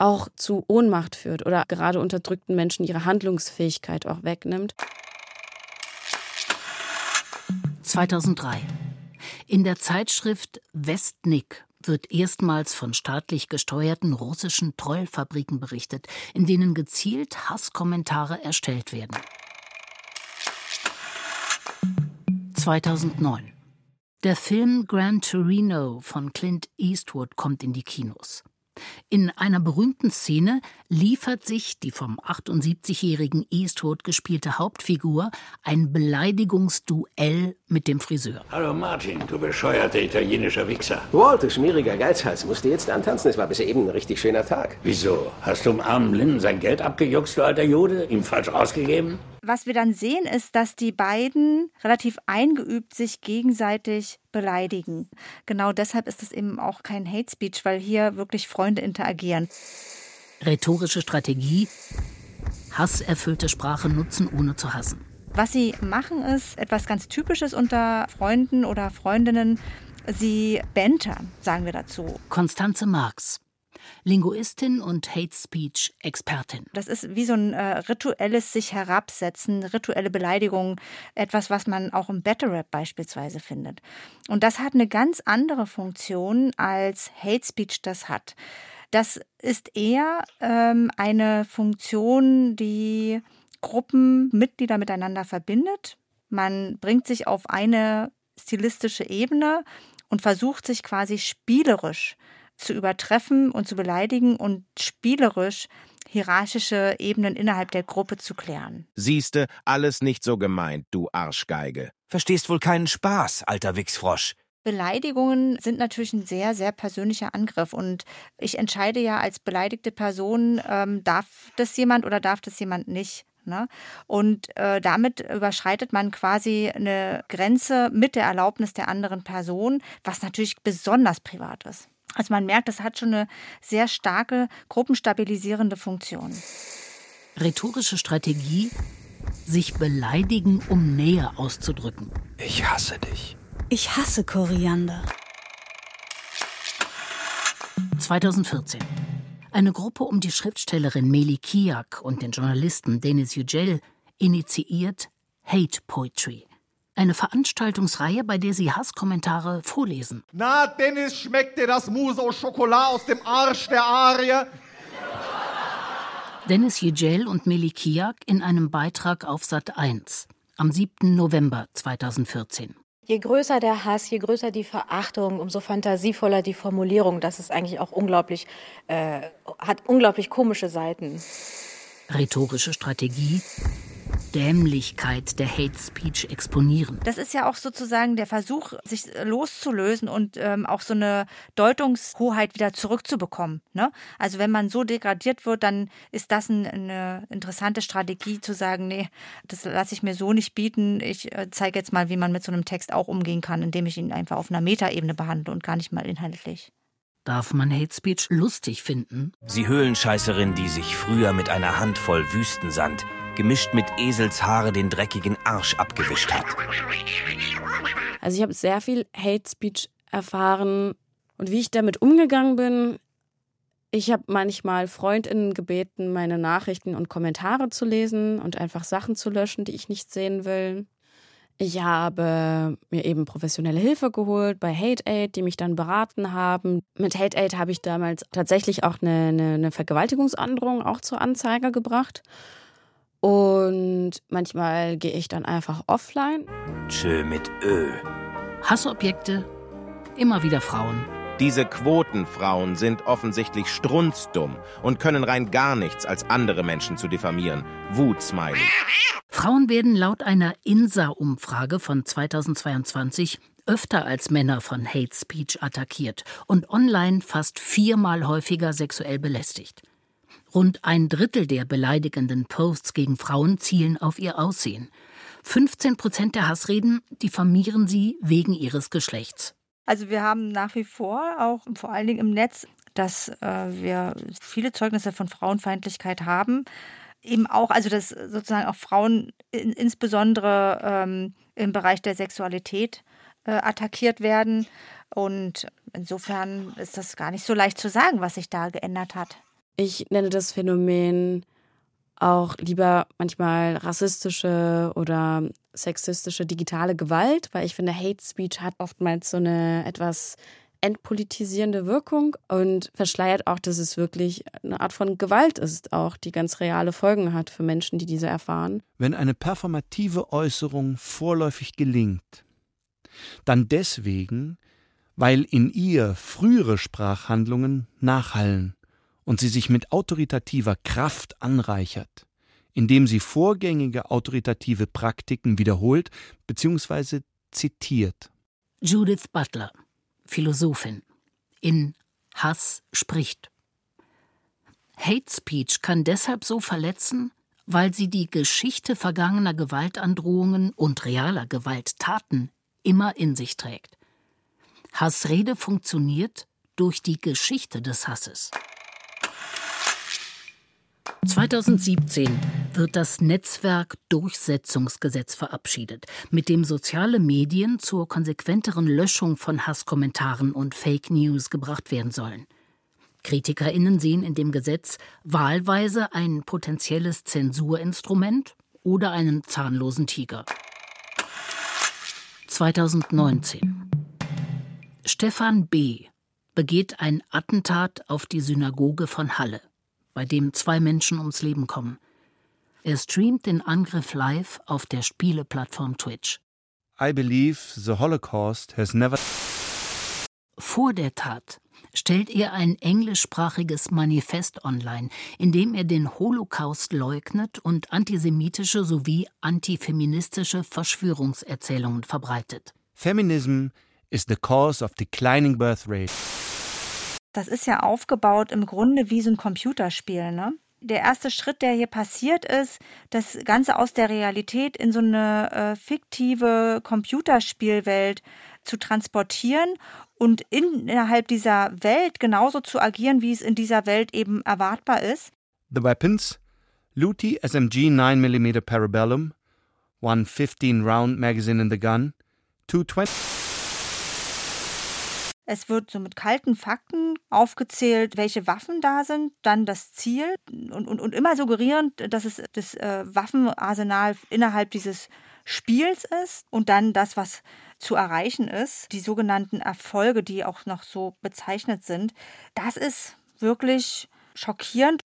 auch zu Ohnmacht führt oder gerade unterdrückten Menschen ihre Handlungsfähigkeit auch wegnimmt. 2003. In der Zeitschrift Westnik wird erstmals von staatlich gesteuerten russischen Trollfabriken berichtet, in denen gezielt Hasskommentare erstellt werden. 2009. Der Film Gran Torino von Clint Eastwood kommt in die Kinos. In einer berühmten Szene liefert sich die vom 78-jährigen Eastwood gespielte Hauptfigur ein Beleidigungsduell mit dem Friseur. Hallo Martin, du bescheuerter italienischer Wichser. Walt, du schmieriger Geizhals, musst du jetzt antanzen? Es war bis eben ein richtig schöner Tag. Wieso? Hast du dem armen Linden sein Geld abgejuckst, du alter Jude? Ihm falsch rausgegeben? Was wir dann sehen, ist, dass die beiden relativ eingeübt sich gegenseitig beleidigen. Genau deshalb ist es eben auch kein Hate Speech, weil hier wirklich Freunde interagieren. Rhetorische Strategie, hasserfüllte Sprache nutzen, ohne zu hassen. Was sie machen, ist etwas ganz Typisches unter Freunden oder Freundinnen. Sie bantern, sagen wir dazu. Konstanze Marx, Linguistin und Hate Speech Expertin. Das ist wie so ein äh, rituelles sich herabsetzen, rituelle Beleidigung, etwas, was man auch im Battle Rap beispielsweise findet. Und das hat eine ganz andere Funktion als Hate Speech das hat. Das ist eher ähm, eine Funktion, die Gruppenmitglieder miteinander verbindet. Man bringt sich auf eine stilistische Ebene und versucht sich quasi spielerisch zu übertreffen und zu beleidigen und spielerisch hierarchische Ebenen innerhalb der Gruppe zu klären. Siehste, alles nicht so gemeint, du Arschgeige. Verstehst wohl keinen Spaß, alter Wichsfrosch. Beleidigungen sind natürlich ein sehr, sehr persönlicher Angriff. Und ich entscheide ja als beleidigte Person, ähm, darf das jemand oder darf das jemand nicht. Ne? Und äh, damit überschreitet man quasi eine Grenze mit der Erlaubnis der anderen Person, was natürlich besonders privat ist. Also man merkt, das hat schon eine sehr starke gruppenstabilisierende Funktion. Rhetorische Strategie, sich beleidigen, um Nähe auszudrücken. Ich hasse dich. Ich hasse Koriander. 2014. Eine Gruppe um die Schriftstellerin Meli Kiak und den Journalisten Denis Yücel initiiert Hate Poetry. Eine Veranstaltungsreihe, bei der sie Hasskommentare vorlesen. Na, Dennis, schmeckt dir das Mousse au Chocolat aus dem Arsch der Arie? Dennis Yücel und Meli Kiak in einem Beitrag auf Sat 1 am 7. November 2014. Je größer der Hass, je größer die Verachtung, umso fantasievoller die Formulierung. Das ist eigentlich auch unglaublich, äh, hat unglaublich komische Seiten. Rhetorische Strategie, Dämlichkeit der Hate Speech exponieren. Das ist ja auch sozusagen der Versuch, sich loszulösen und ähm, auch so eine Deutungshoheit wieder zurückzubekommen. Ne? Also wenn man so degradiert wird, dann ist das ein, eine interessante Strategie zu sagen, nee, das lasse ich mir so nicht bieten. Ich äh, zeige jetzt mal, wie man mit so einem Text auch umgehen kann, indem ich ihn einfach auf einer Metaebene behandle und gar nicht mal inhaltlich. Darf man Hate Speech lustig finden? Sie Höhlenscheißerin, die sich früher mit einer Handvoll Wüstensand gemischt mit Eselshaare den dreckigen Arsch abgewischt hat. Also ich habe sehr viel Hate Speech erfahren und wie ich damit umgegangen bin. Ich habe manchmal Freundinnen gebeten, meine Nachrichten und Kommentare zu lesen und einfach Sachen zu löschen, die ich nicht sehen will. Ich habe mir eben professionelle Hilfe geholt bei Hate Aid, die mich dann beraten haben. Mit Hate Aid habe ich damals tatsächlich auch eine, eine, eine Vergewaltigungsandrohung auch zur Anzeige gebracht. Und manchmal gehe ich dann einfach offline. Tschö mit Ö. Hassobjekte, immer wieder Frauen. Diese Quotenfrauen sind offensichtlich strunzdumm und können rein gar nichts, als andere Menschen zu diffamieren. Wutsmiley. Frauen werden laut einer INSA-Umfrage von 2022 öfter als Männer von Hate Speech attackiert und online fast viermal häufiger sexuell belästigt. Rund ein Drittel der beleidigenden Posts gegen Frauen zielen auf ihr Aussehen. 15 Prozent der Hassreden diffamieren sie wegen ihres Geschlechts. Also wir haben nach wie vor auch vor allen Dingen im Netz, dass äh, wir viele Zeugnisse von Frauenfeindlichkeit haben. Eben auch, also dass sozusagen auch Frauen in, insbesondere ähm, im Bereich der Sexualität äh, attackiert werden. Und insofern ist das gar nicht so leicht zu sagen, was sich da geändert hat. Ich nenne das Phänomen auch lieber manchmal rassistische oder sexistische digitale Gewalt, weil ich finde, Hate Speech hat oftmals so eine etwas entpolitisierende Wirkung und verschleiert auch, dass es wirklich eine Art von Gewalt ist, auch die ganz reale Folgen hat für Menschen, die diese erfahren. Wenn eine performative Äußerung vorläufig gelingt, dann deswegen, weil in ihr frühere Sprachhandlungen nachhallen und sie sich mit autoritativer Kraft anreichert, indem sie vorgängige autoritative Praktiken wiederholt bzw. zitiert. Judith Butler, Philosophin, in Hass spricht. Hate Speech kann deshalb so verletzen, weil sie die Geschichte vergangener Gewaltandrohungen und realer Gewalttaten immer in sich trägt. Hassrede funktioniert durch die Geschichte des Hasses. 2017 wird das Netzwerk-Durchsetzungsgesetz verabschiedet, mit dem soziale Medien zur konsequenteren Löschung von Hasskommentaren und Fake News gebracht werden sollen. KritikerInnen sehen in dem Gesetz wahlweise ein potenzielles Zensurinstrument oder einen zahnlosen Tiger. 2019 Stefan B. begeht ein Attentat auf die Synagoge von Halle bei dem zwei Menschen ums Leben kommen. Er streamt den Angriff live auf der Spieleplattform Twitch. I believe the Holocaust has never. Vor der Tat stellt er ein englischsprachiges Manifest online, in dem er den Holocaust leugnet und antisemitische sowie antifeministische Verschwörungserzählungen verbreitet. Feminism is the cause of declining birth rate. Das ist ja aufgebaut im Grunde wie so ein Computerspiel, ne? Der erste Schritt, der hier passiert ist, das Ganze aus der Realität in so eine äh, fiktive Computerspielwelt zu transportieren und innerhalb dieser Welt genauso zu agieren, wie es in dieser Welt eben erwartbar ist. The weapons Luti SMG 9mm Parabellum, one 15 round magazine in the gun, two 20 es wird so mit kalten Fakten aufgezählt, welche Waffen da sind, dann das Ziel und, und, und immer suggerierend, dass es das äh, Waffenarsenal innerhalb dieses Spiels ist und dann das, was zu erreichen ist, die sogenannten Erfolge, die auch noch so bezeichnet sind. Das ist wirklich schockierend.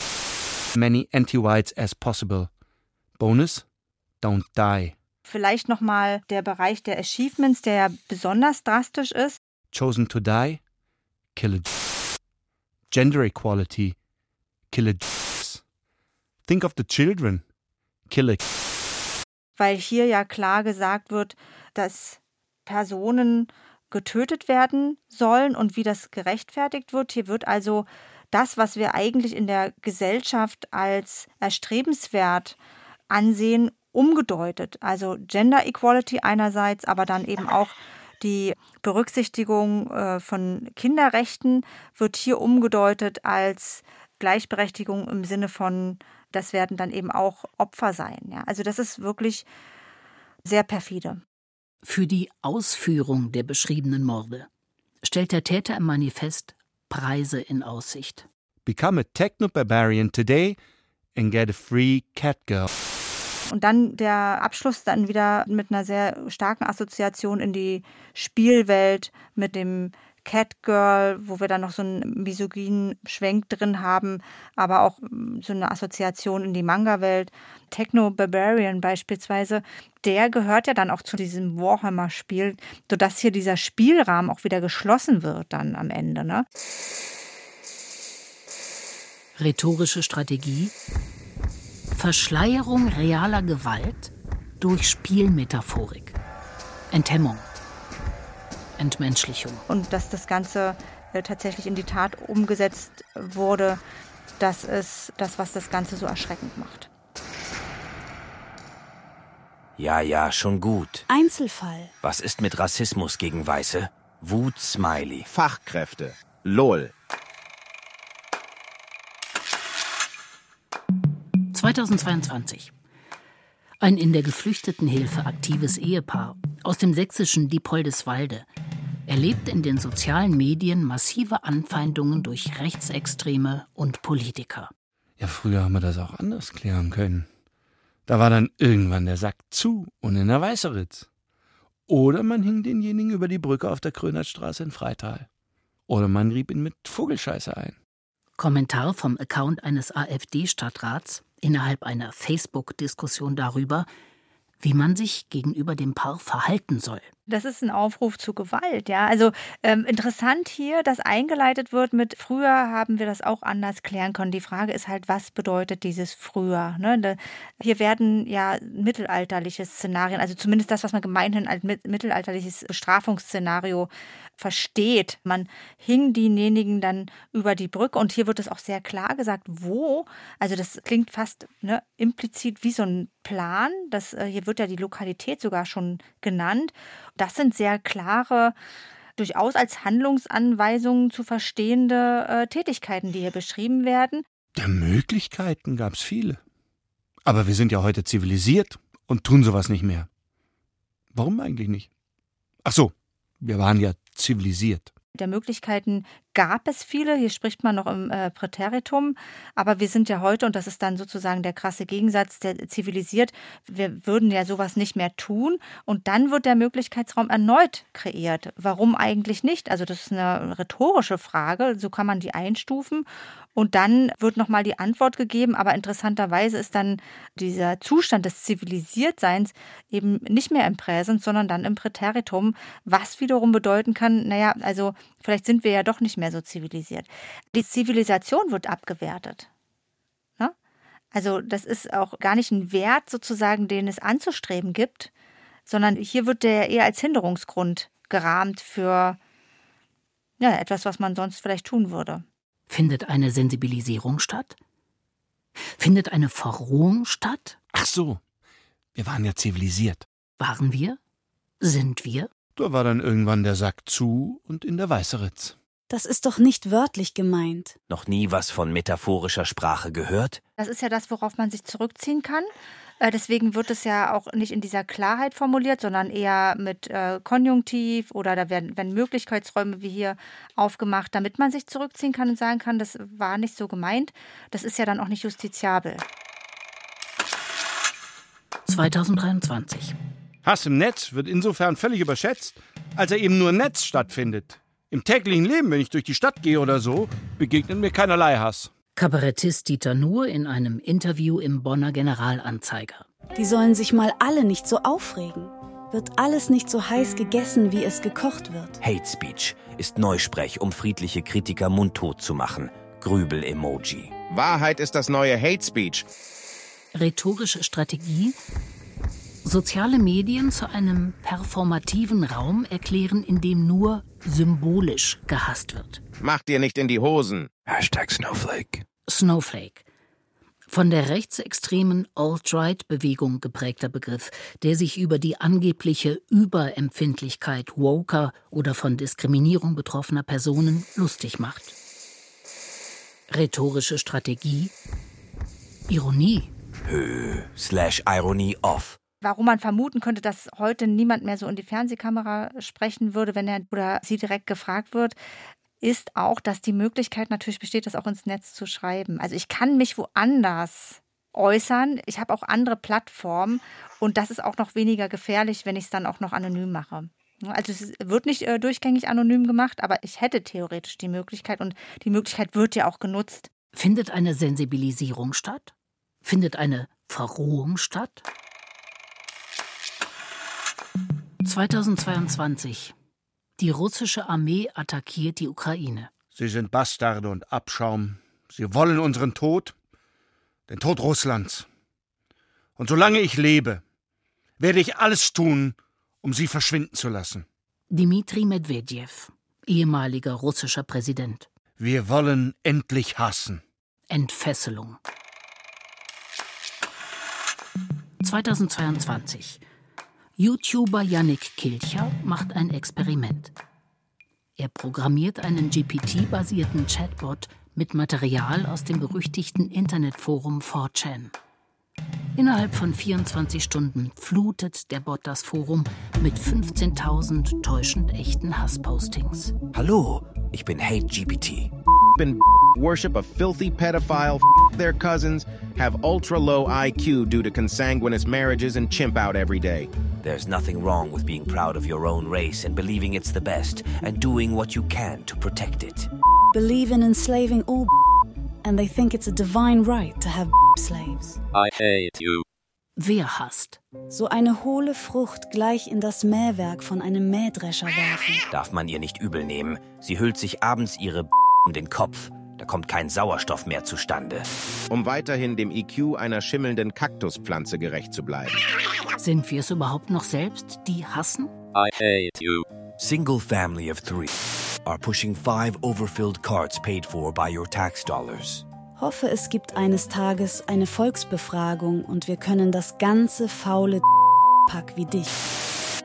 Many anti-whites as possible. Bonus, don't die. Vielleicht nochmal der Bereich der Achievements, der ja besonders drastisch ist chosen to die, kill a gender equality, kill a think of the children, kill a weil hier ja klar gesagt wird, dass Personen getötet werden sollen und wie das gerechtfertigt wird. Hier wird also das, was wir eigentlich in der Gesellschaft als erstrebenswert ansehen, umgedeutet. Also Gender Equality einerseits, aber dann eben auch die Berücksichtigung äh, von Kinderrechten wird hier umgedeutet als Gleichberechtigung im Sinne von, das werden dann eben auch Opfer sein. Ja? Also das ist wirklich sehr perfide. Für die Ausführung der beschriebenen Morde stellt der Täter im Manifest Preise in Aussicht. Become a techno-barbarian today and get a free catgirl. Und dann der Abschluss dann wieder mit einer sehr starken Assoziation in die Spielwelt mit dem Catgirl, wo wir dann noch so einen misogynen Schwenk drin haben, aber auch mm, so eine Assoziation in die Manga-Welt. Techno Barbarian beispielsweise, der gehört ja dann auch zu diesem Warhammer-Spiel, sodass hier dieser Spielrahmen auch wieder geschlossen wird dann am Ende. Ne? Rhetorische Strategie Verschleierung realer Gewalt durch Spielmetaphorik. Enthemmung. Entmenschlichung. Und dass das Ganze äh, tatsächlich in die Tat umgesetzt wurde, das ist das, was das Ganze so erschreckend macht. Ja, ja, schon gut. Einzelfall. Was ist mit Rassismus gegen Weiße? Wut, Smiley. Fachkräfte. LOL. 2022. Ein in der Geflüchtetenhilfe aktives Ehepaar Aus dem sächsischen Diepoldeswalde. erlebt in den sozialen Medien massive Anfeindungen durch Rechtsextreme und Politiker. Ja, früher haben wir das auch anders klären können. Da war dann irgendwann der Sack zu und in der Weißeritz. Oder man hing denjenigen über die Brücke auf der Krönertstraße in Freital. Oder man rieb ihn mit Vogelscheiße ein. Kommentar vom Account eines AfD-Stadtrats innerhalb einer Facebook-Diskussion darüber, wie man sich gegenüber dem Paar verhalten soll. Das ist ein Aufruf zu Gewalt, ja. Also ähm, interessant hier, dass eingeleitet wird mit früher haben wir das auch anders klären können. Die Frage ist halt, was bedeutet dieses früher? Ne? Hier werden ja mittelalterliche Szenarien, also zumindest das, was man gemeinhin als mittelalterliches Bestrafungsszenario versteht. Man hing denjenigen dann über die Brücke und hier wird es auch sehr klar gesagt, wo. Also das klingt fast ne, implizit wie so ein Plan. Das, äh, hier wird ja die Lokalität sogar schon genannt. Das sind sehr klare, durchaus als Handlungsanweisungen zu verstehende äh, Tätigkeiten, die hier beschrieben werden. Der Möglichkeiten gab es viele. Aber wir sind ja heute zivilisiert und tun sowas nicht mehr. Warum eigentlich nicht? Ach so, wir waren ja zivilisiert der Möglichkeiten gab es viele. Hier spricht man noch im äh, Präteritum. Aber wir sind ja heute, und das ist dann sozusagen der krasse Gegensatz, der zivilisiert, wir würden ja sowas nicht mehr tun. Und dann wird der Möglichkeitsraum erneut kreiert. Warum eigentlich nicht? Also das ist eine rhetorische Frage. So kann man die einstufen. Und dann wird nochmal die Antwort gegeben. Aber interessanterweise ist dann dieser Zustand des Zivilisiertseins eben nicht mehr im Präsens, sondern dann im Präteritum, was wiederum bedeuten kann, naja, also vielleicht sind wir ja doch nicht mehr so zivilisiert. Die Zivilisation wird abgewertet. Ne? Also das ist auch gar nicht ein Wert sozusagen, den es anzustreben gibt, sondern hier wird der eher als Hinderungsgrund gerahmt für ja, etwas, was man sonst vielleicht tun würde. Findet eine Sensibilisierung statt? Findet eine Verrohung statt? Ach so, wir waren ja zivilisiert. Waren wir? Sind wir? Da war dann irgendwann der Sack zu und in der Weißeritz. Das ist doch nicht wörtlich gemeint. Noch nie was von metaphorischer Sprache gehört? Das ist ja das, worauf man sich zurückziehen kann. Äh, deswegen wird es ja auch nicht in dieser Klarheit formuliert, sondern eher mit äh, Konjunktiv oder da werden, werden Möglichkeitsräume wie hier aufgemacht, damit man sich zurückziehen kann und sagen kann, das war nicht so gemeint. Das ist ja dann auch nicht justiziabel. 2023. Hass im Netz wird insofern völlig überschätzt, als er eben nur im Netz stattfindet. Im täglichen Leben, wenn ich durch die Stadt gehe oder so, begegnet mir keinerlei Hass. Kabarettist Dieter Nuhr in einem Interview im Bonner Generalanzeiger. Die sollen sich mal alle nicht so aufregen. Wird alles nicht so heiß gegessen, wie es gekocht wird. Hate Speech ist Neusprech, um friedliche Kritiker mundtot zu machen. Grübel-Emoji. Wahrheit ist das neue Hate Speech. Rhetorische Strategie. Soziale Medien zu einem performativen Raum erklären, in dem nur symbolisch gehasst wird. Mach dir nicht in die Hosen. Hashtag Snowflake. Snowflake. Von der rechtsextremen Alt-Right-Bewegung geprägter Begriff, der sich über die angebliche Überempfindlichkeit woker oder von Diskriminierung betroffener Personen lustig macht. Rhetorische Strategie. Ironie. Hö, slash Ironie off warum man vermuten könnte, dass heute niemand mehr so in die Fernsehkamera sprechen würde, wenn er oder sie direkt gefragt wird, ist auch, dass die Möglichkeit natürlich besteht, das auch ins Netz zu schreiben. Also ich kann mich woanders äußern. Ich habe auch andere Plattformen und das ist auch noch weniger gefährlich, wenn ich es dann auch noch anonym mache. Also es wird nicht äh, durchgängig anonym gemacht, aber ich hätte theoretisch die Möglichkeit und die Möglichkeit wird ja auch genutzt. Findet eine Sensibilisierung statt? Findet eine Verrohung statt? 2022 die russische Armee attackiert die Ukraine. Sie sind Bastarde und Abschaum. Sie wollen unseren Tod, den Tod Russlands. Und solange ich lebe, werde ich alles tun, um sie verschwinden zu lassen. Dmitri Medvedev, ehemaliger russischer Präsident. Wir wollen endlich hassen. Entfesselung. 2022 YouTuber Yannick Kilcher macht ein Experiment. Er programmiert einen GPT-basierten Chatbot mit Material aus dem berüchtigten Internetforum 4chan. Innerhalb von 24 Stunden flutet der Bot das Forum mit 15.000 täuschend echten Hasspostings. Hallo, ich bin HateGPT. And worship a filthy pedophile, [laughs] their cousins, have ultra low IQ due to consanguineous marriages, and chimp out every day. There's nothing wrong with being proud of your own race and believing it's the best and doing what you can to protect it. Believe in enslaving all [laughs] and they think it's a divine right to have [laughs] slaves. I hate you. Wer hasst? So eine hohle Frucht gleich in das Mähwerk von einem Mähdrescher werfen. Darf man ihr nicht übel nehmen. Sie hüllt sich abends ihre um den Kopf. Da kommt kein Sauerstoff mehr zustande. Um weiterhin dem IQ einer schimmelnden Kaktuspflanze gerecht zu bleiben. Sind wir es überhaupt noch selbst, die hassen? I hate you. Single family of three are pushing five overfilled carts paid for by your tax dollars. Hoffe, es gibt eines Tages eine Volksbefragung und wir können das ganze faule Pack wie dich.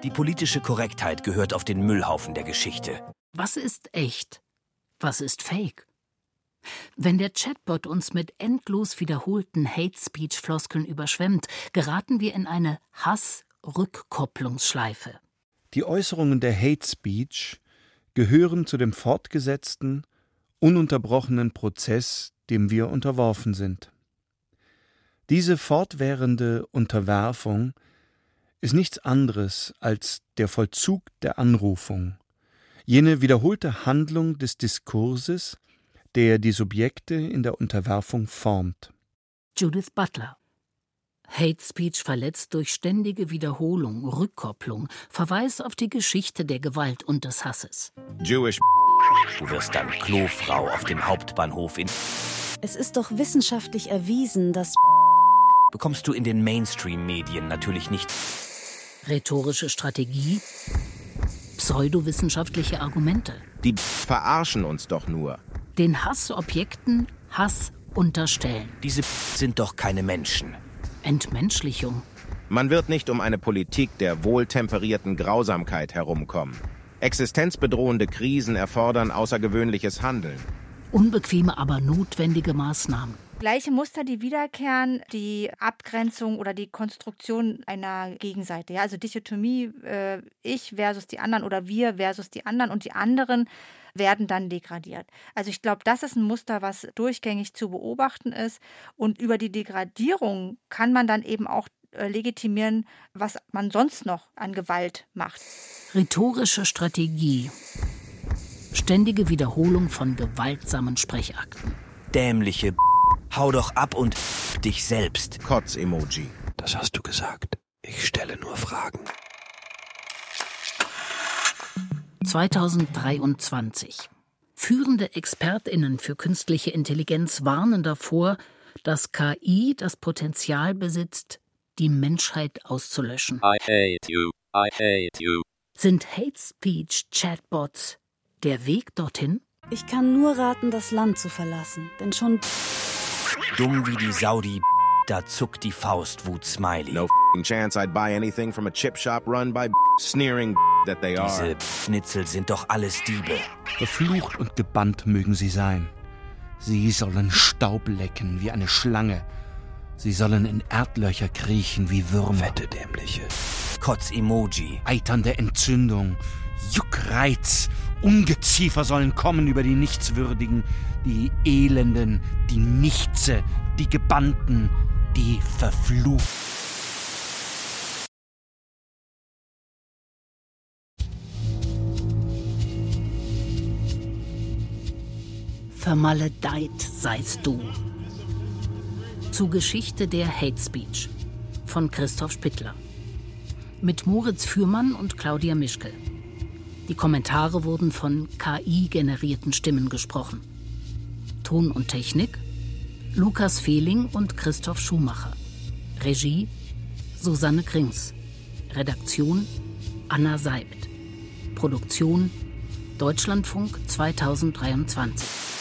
Die politische Korrektheit gehört auf den Müllhaufen der Geschichte. Was ist echt? Was ist fake? Wenn der Chatbot uns mit endlos wiederholten Hate-Speech-Floskeln überschwemmt, geraten wir in eine Hass-Rückkopplungsschleife. Die Äußerungen der Hate Speech gehören zu dem fortgesetzten, ununterbrochenen Prozess, dem wir unterworfen sind. Diese fortwährende Unterwerfung ist nichts anderes als der Vollzug der Anrufung, jene wiederholte Handlung des Diskurses, der die Subjekte in der Unterwerfung formt. Judith Butler Hate Speech verletzt durch ständige Wiederholung, Rückkopplung, Verweis auf die Geschichte der Gewalt und des Hasses. Jewish. Du wirst dann Klofrau auf dem Hauptbahnhof in. Es ist doch wissenschaftlich erwiesen, dass Bekommst du in den Mainstream-Medien natürlich nicht. Rhetorische Strategie, pseudowissenschaftliche Argumente. Die verarschen uns doch nur. Den Hassobjekten Hass unterstellen. Diese sind doch keine Menschen. Entmenschlichung. Man wird nicht um eine Politik der wohltemperierten Grausamkeit herumkommen. Existenzbedrohende Krisen erfordern außergewöhnliches Handeln. Unbequeme, aber notwendige Maßnahmen. Gleiche Muster, die wiederkehren, die Abgrenzung oder die Konstruktion einer Gegenseite. Ja, also Dichotomie, äh, ich versus die anderen oder wir versus die anderen und die anderen werden dann degradiert. Also ich glaube, das ist ein Muster, was durchgängig zu beobachten ist. Und über die Degradierung kann man dann eben auch äh, legitimieren, was man sonst noch an Gewalt macht. Rhetorische Strategie. Ständige Wiederholung von gewaltsamen Sprechakten. Dämliche Hau doch ab und dich selbst. Kotz-Emoji. Das hast du gesagt. Ich stelle nur Fragen. 2023. Führende ExpertInnen für künstliche Intelligenz warnen davor, dass KI das Potenzial besitzt, die Menschheit auszulöschen. I hate you. I hate you. Sind Hate Speech Chatbots der Weg dorthin? Ich kann nur raten, das Land zu verlassen, denn schon Dumm wie die Saudi, da zuckt die Faust Wut Smiley. No chance I'd buy anything from a chip shop run by sneering that they are. Diese Schnitzel sind doch alles Diebe. Verflucht und gebannt mögen sie sein. Sie sollen Staub lecken wie eine Schlange. Sie sollen in Erdlöcher kriechen wie Würmer. Fette Dämliche. Kotz-Emoji. Eiternde Entzündung, Juckreiz, Ungeziefer sollen kommen über die Nichtswürdigen, die Elenden, die Nichtse, die Gebannten, die Verfluchten. Vermaledeit seist du. Zu Geschichte der Hate Speech von Christoph Spittler. Mit Moritz Fürmann und Claudia Mischke. Die Kommentare wurden von KI-generierten Stimmen gesprochen. Ton und Technik Lukas Fehling und Christoph Schumacher. Regie Susanne Krings. Redaktion Anna Seibt. Produktion Deutschlandfunk 2023.